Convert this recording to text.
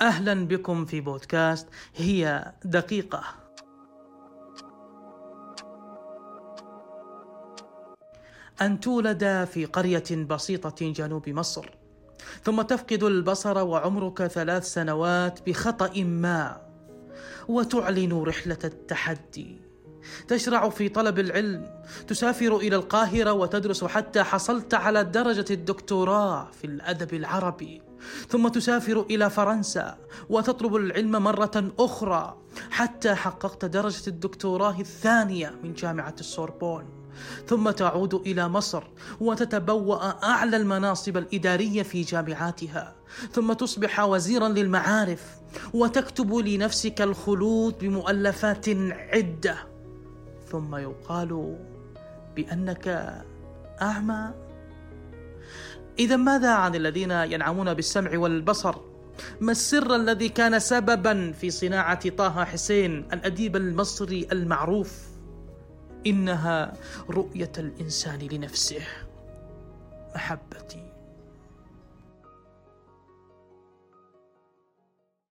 أهلا بكم في بودكاست هي دقيقة. أن تولد في قرية بسيطة جنوب مصر ثم تفقد البصر وعمرك ثلاث سنوات بخطأ ما وتعلن رحلة التحدي. تشرع في طلب العلم تسافر إلى القاهرة وتدرس حتى حصلت على درجة الدكتوراه في الأدب العربي. ثم تسافر إلى فرنسا وتطلب العلم مرة أخرى حتى حققت درجة الدكتوراه الثانية من جامعة السوربون. ثم تعود إلى مصر وتتبوأ أعلى المناصب الإدارية في جامعاتها. ثم تصبح وزيرا للمعارف وتكتب لنفسك الخلود بمؤلفات عدة. ثم يقال بأنك أعمى إذا ماذا عن الذين ينعمون بالسمع والبصر؟ ما السر الذي كان سببا في صناعة طه حسين الأديب المصري المعروف؟ إنها رؤية الإنسان لنفسه محبتي.